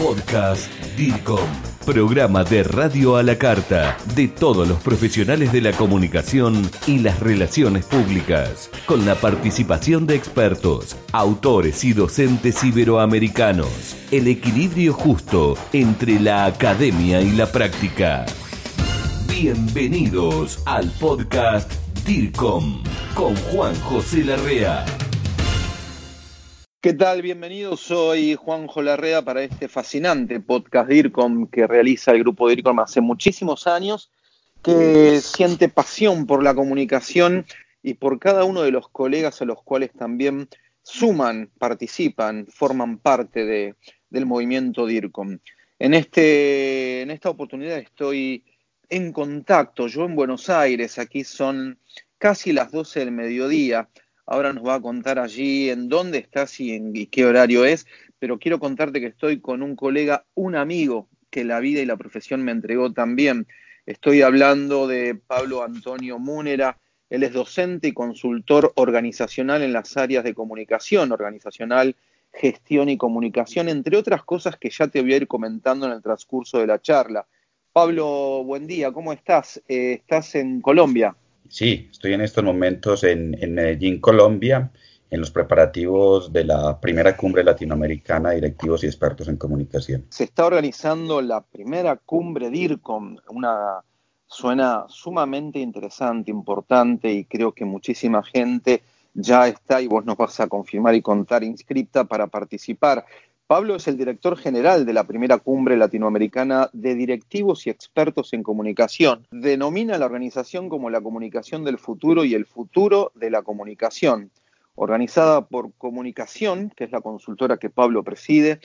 Podcast DIRCOM. Programa de radio a la carta de todos los profesionales de la comunicación y las relaciones públicas, con la participación de expertos, autores y docentes iberoamericanos. El equilibrio justo entre la academia y la práctica. Bienvenidos al podcast DIRCOM con Juan José Larrea. ¿Qué tal? Bienvenidos. Soy Juanjo Larrea para este fascinante podcast DIRCOM que realiza el grupo DIRCOM hace muchísimos años, que siente pasión por la comunicación y por cada uno de los colegas a los cuales también suman, participan, forman parte de, del movimiento DIRCOM. En, este, en esta oportunidad estoy en contacto, yo en Buenos Aires, aquí son casi las 12 del mediodía, Ahora nos va a contar allí en dónde estás y en qué horario es, pero quiero contarte que estoy con un colega, un amigo que la vida y la profesión me entregó también. Estoy hablando de Pablo Antonio Múnera. Él es docente y consultor organizacional en las áreas de comunicación organizacional, gestión y comunicación, entre otras cosas que ya te voy a ir comentando en el transcurso de la charla. Pablo, buen día, ¿cómo estás? Eh, ¿Estás en Colombia? Sí, estoy en estos momentos en, Medellín, Colombia, en los preparativos de la primera cumbre latinoamericana de directivos y expertos en comunicación. Se está organizando la primera cumbre DIRCOM, una suena sumamente interesante, importante y creo que muchísima gente ya está y vos nos vas a confirmar y contar inscripta para participar. Pablo es el director general de la primera cumbre latinoamericana de directivos y expertos en comunicación. Denomina la organización como la comunicación del futuro y el futuro de la comunicación, organizada por Comunicación, que es la consultora que Pablo preside,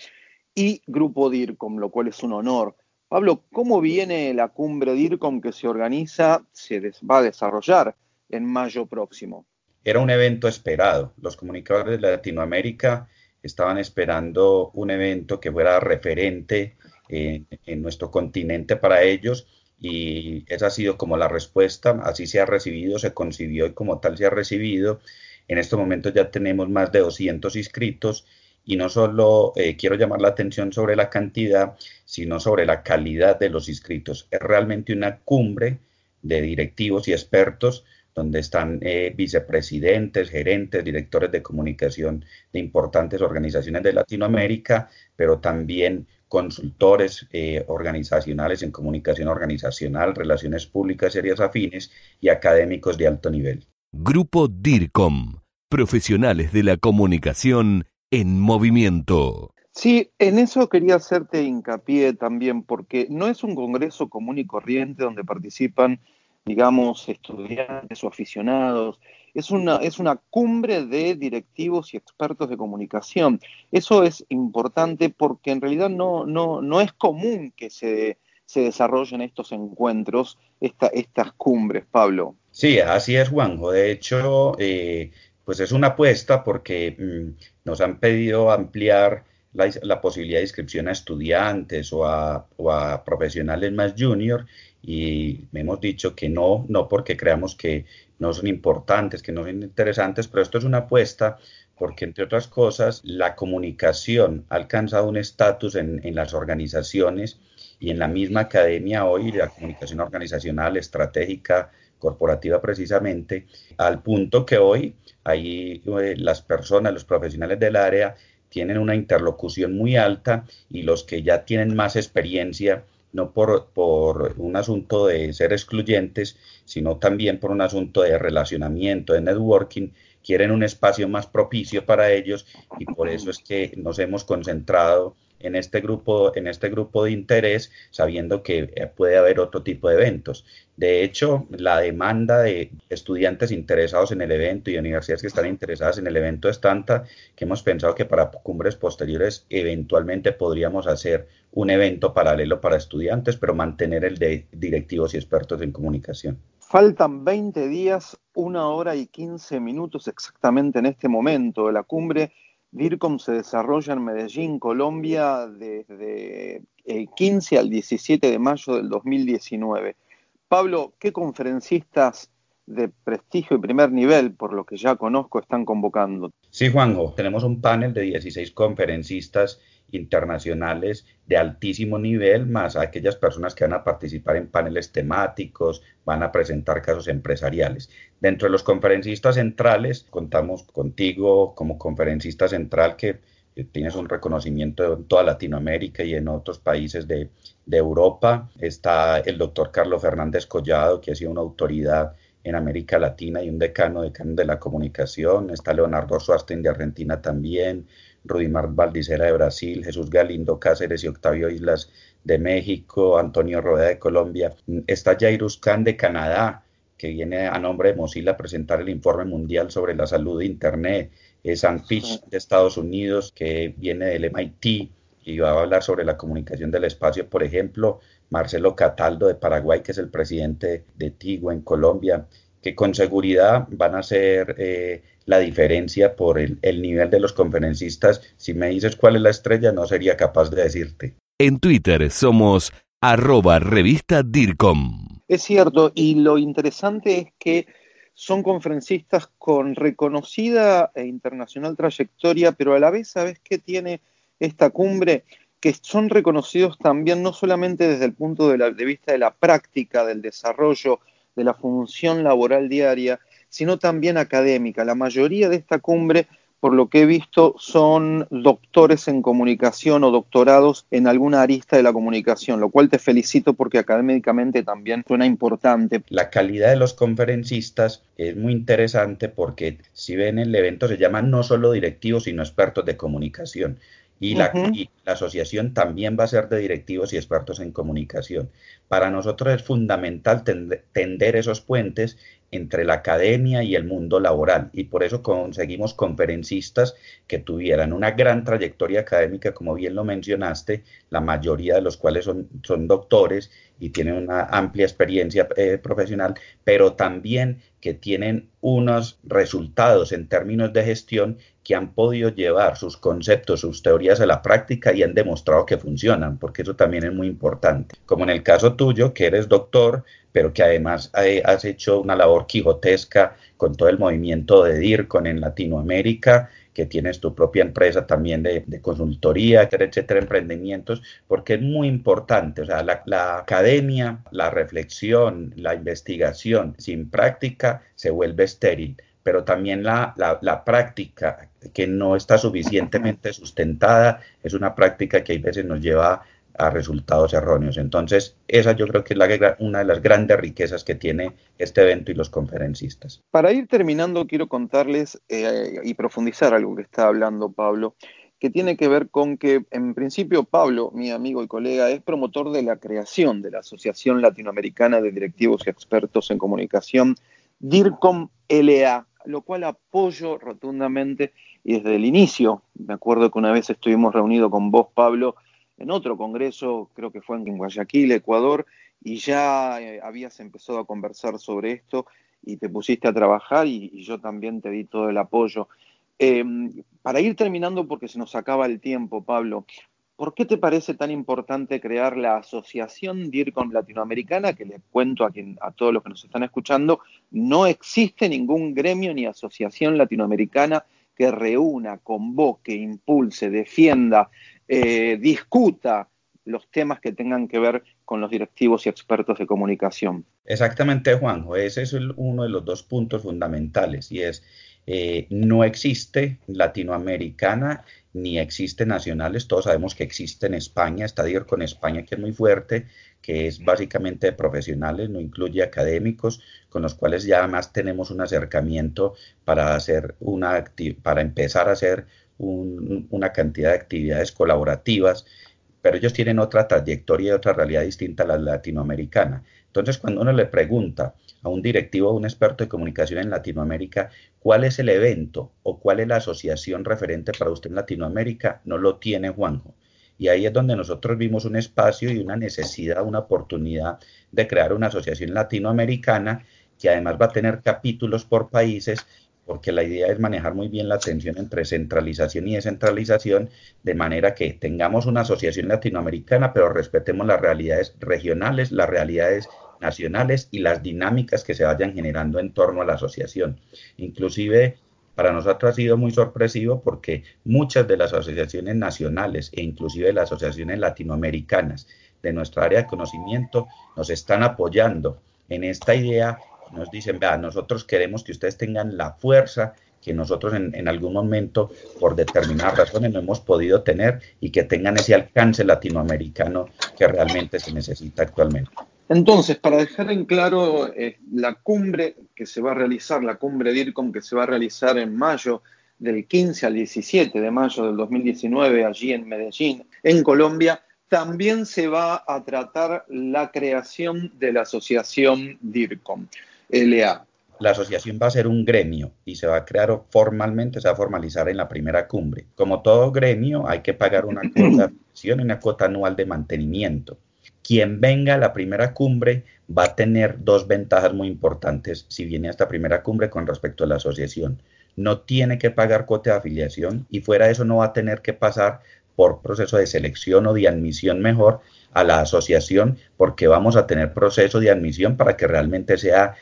y Grupo DIRCOM, lo cual es un honor. Pablo, ¿cómo viene la cumbre DIRCOM que se organiza, se va a desarrollar en mayo próximo? Era un evento esperado. Los comunicadores de Latinoamérica estaban esperando un evento que fuera referente en, nuestro continente para ellos y esa ha sido como la respuesta, así se ha recibido, se concibió y como tal se ha recibido. En estos momentos ya tenemos más de 200 inscritos y no solo eh, quiero llamar la atención sobre la cantidad, sino sobre la calidad de los inscritos. Es realmente una cumbre de directivos y expertos donde están eh, vicepresidentes, gerentes, directores de comunicación de importantes organizaciones de Latinoamérica, pero también consultores eh, organizacionales en comunicación organizacional, relaciones públicas y áreas afines y académicos de alto nivel. Grupo DIRCOM, profesionales de la comunicación en movimiento. Sí, en eso quería hacerte hincapié también, porque no es un congreso común y corriente donde participan digamos, estudiantes o aficionados. Es una, es una cumbre de directivos y expertos de comunicación. Eso es importante porque en realidad no, no, no es común que se, se desarrollen estos encuentros, esta, estas cumbres, Pablo. Sí, así es, Juanjo. De hecho, eh, pues es una apuesta porque mm, nos han pedido ampliar la, posibilidad de inscripción a estudiantes o a, profesionales más junior y hemos dicho que no, no porque creamos que no son importantes, que no son interesantes, pero esto es una apuesta porque, entre otras cosas, la comunicación ha alcanzado un estatus en, en las organizaciones y en la misma academia hoy, la comunicación organizacional, estratégica, corporativa precisamente, al punto que hoy ahí eh, las personas, los profesionales del área tienen una interlocución muy alta y los que ya tienen más experiencia no por, por, un asunto de ser excluyentes, sino también por un asunto de relacionamiento, de networking, quieren un espacio más propicio para ellos y por eso es que nos hemos concentrado en este grupo, en este grupo de interés, sabiendo que eh, puede haber otro tipo de eventos. De hecho, la demanda de estudiantes interesados en el evento y universidades que están interesadas en el evento es tanta que hemos pensado que para cumbres posteriores eventualmente podríamos hacer un evento paralelo para estudiantes, pero mantener el de directivos y expertos en comunicación. Faltan 20 días, una hora y 15 minutos exactamente en este momento de la cumbre DIRCOM se desarrolla en Medellín, Colombia, desde el 15 al 17 de mayo del 2019. Pablo, ¿qué conferencistas de prestigio y primer nivel, por lo que ya conozco, están convocando? Sí, Juanjo, tenemos un panel de 16 conferencistas internacionales de altísimo nivel, más aquellas personas que van a participar en paneles temáticos, van a presentar casos empresariales. Dentro de los conferencistas centrales, contamos contigo como conferencista central que tienes un reconocimiento en toda Latinoamérica y en otros países de, de Europa. Está el doctor Carlos Fernández Collado, que ha sido una autoridad en América Latina y un decano, de la comunicación. Está Leonardo Suasten de Argentina también, Rudimar Valdicera de Brasil, Jesús Galindo Cáceres y Octavio Islas de México, Antonio Rodea de Colombia. Está Jairus Khan de Canadá, que viene a nombre de Mozilla a presentar el informe mundial sobre la salud de Internet. Es Sam Fish de Estados Unidos, que viene del MIT y va a hablar sobre la comunicación del espacio, por ejemplo. Marcelo Cataldo de Paraguay, que es el presidente de Tigo en Colombia, que con seguridad van a ser eh, la diferencia por el, el nivel de los conferencistas. Si me dices cuál es la estrella, no sería capaz de decirte. En Twitter somos arroba revista DIRCOM. Es cierto, y lo interesante es que son conferencistas con reconocida e internacional trayectoria, pero a la vez, ¿sabes qué tiene esta cumbre? que son reconocidos también no solamente desde el punto de, vista de la práctica, del desarrollo, de la función laboral diaria, sino también académica. La mayoría de esta cumbre, por lo que he visto, son doctores en comunicación o doctorados en alguna arista de la comunicación, lo cual te felicito porque académicamente también suena importante. La calidad de los conferencistas es muy interesante porque si ven el evento se llaman no solo directivos, sino expertos de comunicación. Y, la, asociación también va a ser de directivos y expertos en comunicación. Para nosotros es fundamental tender esos puentes entre la academia y el mundo laboral y por eso conseguimos conferencistas que tuvieran una gran trayectoria académica, como bien lo mencionaste, la mayoría de los cuales son, son doctores y tienen una amplia experiencia eh, profesional, pero también que tienen unos resultados en términos de gestión que han podido llevar sus conceptos, sus teorías a la práctica y han demostrado que funcionan, porque eso también es muy importante. Como en el caso tuyo, que eres doctor, pero que además eh, has hecho una labor quijotesca con todo el movimiento de DIRCON en Latinoamérica que tienes tu propia empresa también de, consultoría, etcétera, etcétera, emprendimientos, porque es muy importante, o sea, la, academia, la reflexión, la investigación sin práctica se vuelve estéril pero también la, la, práctica que no está suficientemente sustentada es una práctica que a veces nos lleva a resultados erróneos. Entonces, esa yo creo que es la, una de las grandes riquezas que tiene este evento y los conferencistas. Para ir terminando, quiero contarles eh, y profundizar algo que está hablando Pablo, que tiene que ver con que, en principio, Pablo, mi amigo y colega, es promotor de la creación de la Asociación Latinoamericana de Directivos y Expertos en Comunicación, DIRCOM LA, lo cual apoyo rotundamente y desde el inicio, me acuerdo que una vez estuvimos reunidos con vos, Pablo, en otro congreso, creo que fue en Guayaquil, Ecuador, y ya eh, habías empezado a conversar sobre esto y te pusiste a trabajar y, yo también te di todo el apoyo. Em, para ir terminando, porque se nos acaba el tiempo, Pablo, ¿por qué te parece tan importante crear la Asociación DIRCOM Latinoamericana? Que les cuento a, quien, a todos los que nos están escuchando, no existe ningún gremio ni asociación latinoamericana que reúna, convoque, impulse, defienda, eh, discuta los temas que tengan que ver con los directivos y expertos de comunicación. Exactamente, Juanjo, ese es uno de los dos puntos fundamentales y es, eh, no existe latinoamericana ni existe nacionales, todos sabemos que existe en España, está DIR con España que es muy fuerte, que es básicamente de profesionales, no incluye académicos, con los cuales ya más tenemos un acercamiento para hacer una para empezar a hacer una cantidad de actividades colaborativas, pero ellos tienen otra trayectoria y otra realidad distinta a la latinoamericana. Entonces, cuando uno le pregunta a un directivo o un experto de comunicación en Latinoamérica cuál es el evento o cuál es la asociación referente para usted en Latinoamérica, no lo tiene Juanjo. Y ahí es donde nosotros vimos un espacio y una necesidad, una oportunidad de crear una asociación latinoamericana que además va a tener capítulos por países porque la idea es manejar muy bien la tensión entre centralización y descentralización, de manera que tengamos una asociación latinoamericana, pero respetemos las realidades regionales, las realidades nacionales y las dinámicas que se vayan generando en torno a la asociación. Inclusive para nosotros ha sido muy sorpresivo porque muchas de las asociaciones nacionales e inclusive las asociaciones latinoamericanas de nuestra área de conocimiento nos están apoyando en esta idea. Nos dicen, vea, nosotros queremos que ustedes tengan la fuerza que nosotros en, algún momento, por determinadas razones, no hemos podido tener y que tengan ese alcance latinoamericano que realmente se necesita actualmente. Entonces, para dejar en claro, eh, la cumbre que se va a realizar, la cumbre DIRCOM que se va a realizar en mayo, del 15 al 17 de mayo del 2019, allí en Medellín, en Colombia, también se va a tratar la creación de la asociación DIRCOM, LA la asociación va a ser un gremio y se va a crear formalmente, se va a formalizar en la primera cumbre. Como todo gremio, hay que pagar una cuota y una cuota anual de mantenimiento. Quien venga a la primera cumbre va a tener dos ventajas muy importantes si viene a esta primera cumbre con respecto a la asociación. No tiene que pagar cuota de afiliación y fuera de eso no va a tener que pasar por proceso de selección o de admisión mejor a la asociación porque vamos a tener proceso de admisión para que realmente sea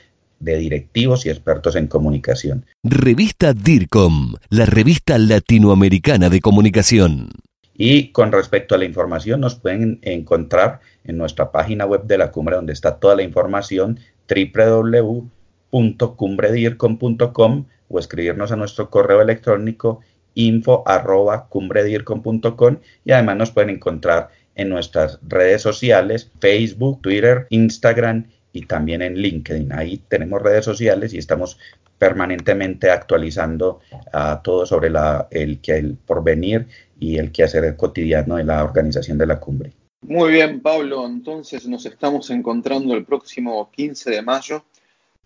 de directivos y expertos en comunicación. Revista DIRCOM, la revista latinoamericana de comunicación. Y con respecto a la información, nos pueden encontrar en nuestra página web de la cumbre donde está toda la información www.cumbredircom.com o escribirnos a nuestro correo electrónico info arroba cumbredircom.com y además nos pueden encontrar en nuestras redes sociales, Facebook, Twitter, Instagram y también en LinkedIn. Ahí tenemos redes sociales y estamos permanentemente actualizando a todo sobre la, el, el porvenir y el quehacer cotidiano de la organización de la cumbre. Muy bien, Pablo. Entonces nos estamos encontrando el próximo 15 de mayo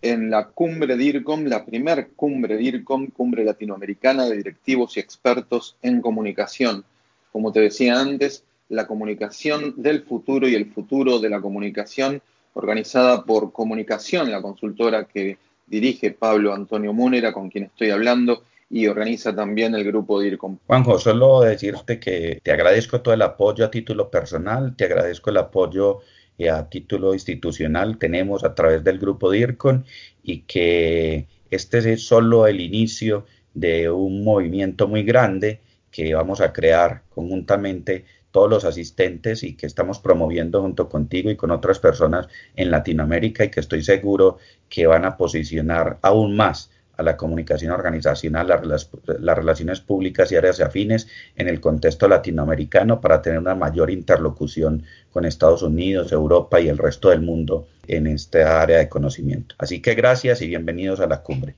en la cumbre DIRCOM, la primer cumbre DIRCOM, cumbre latinoamericana de directivos y expertos en comunicación. Como te decía antes, la comunicación del futuro y el futuro de la comunicación organizada por Comunicación, la consultora que dirige Pablo Antonio Múnera, con quien estoy hablando, y organiza también el grupo DIRCOM. Juanjo, solo decirte que te agradezco todo el apoyo a título personal, te agradezco el apoyo eh, a título institucional tenemos a través del grupo DIRCON y que este es solo el inicio de un movimiento muy grande que vamos a crear conjuntamente todos los asistentes y que estamos promoviendo junto contigo y con otras personas en Latinoamérica y que estoy seguro que van a posicionar aún más a la comunicación organizacional, las, relaciones públicas y áreas afines en el contexto latinoamericano para tener una mayor interlocución con Estados Unidos, Europa y el resto del mundo en esta área de conocimiento. Así que gracias y bienvenidos a la cumbre.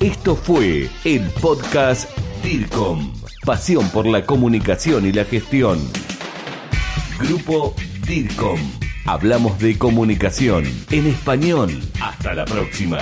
Esto fue el podcast DIRCOM Pasión por la comunicación y la gestión. Grupo DIRCOM. Hablamos de comunicación en español. Hasta la próxima.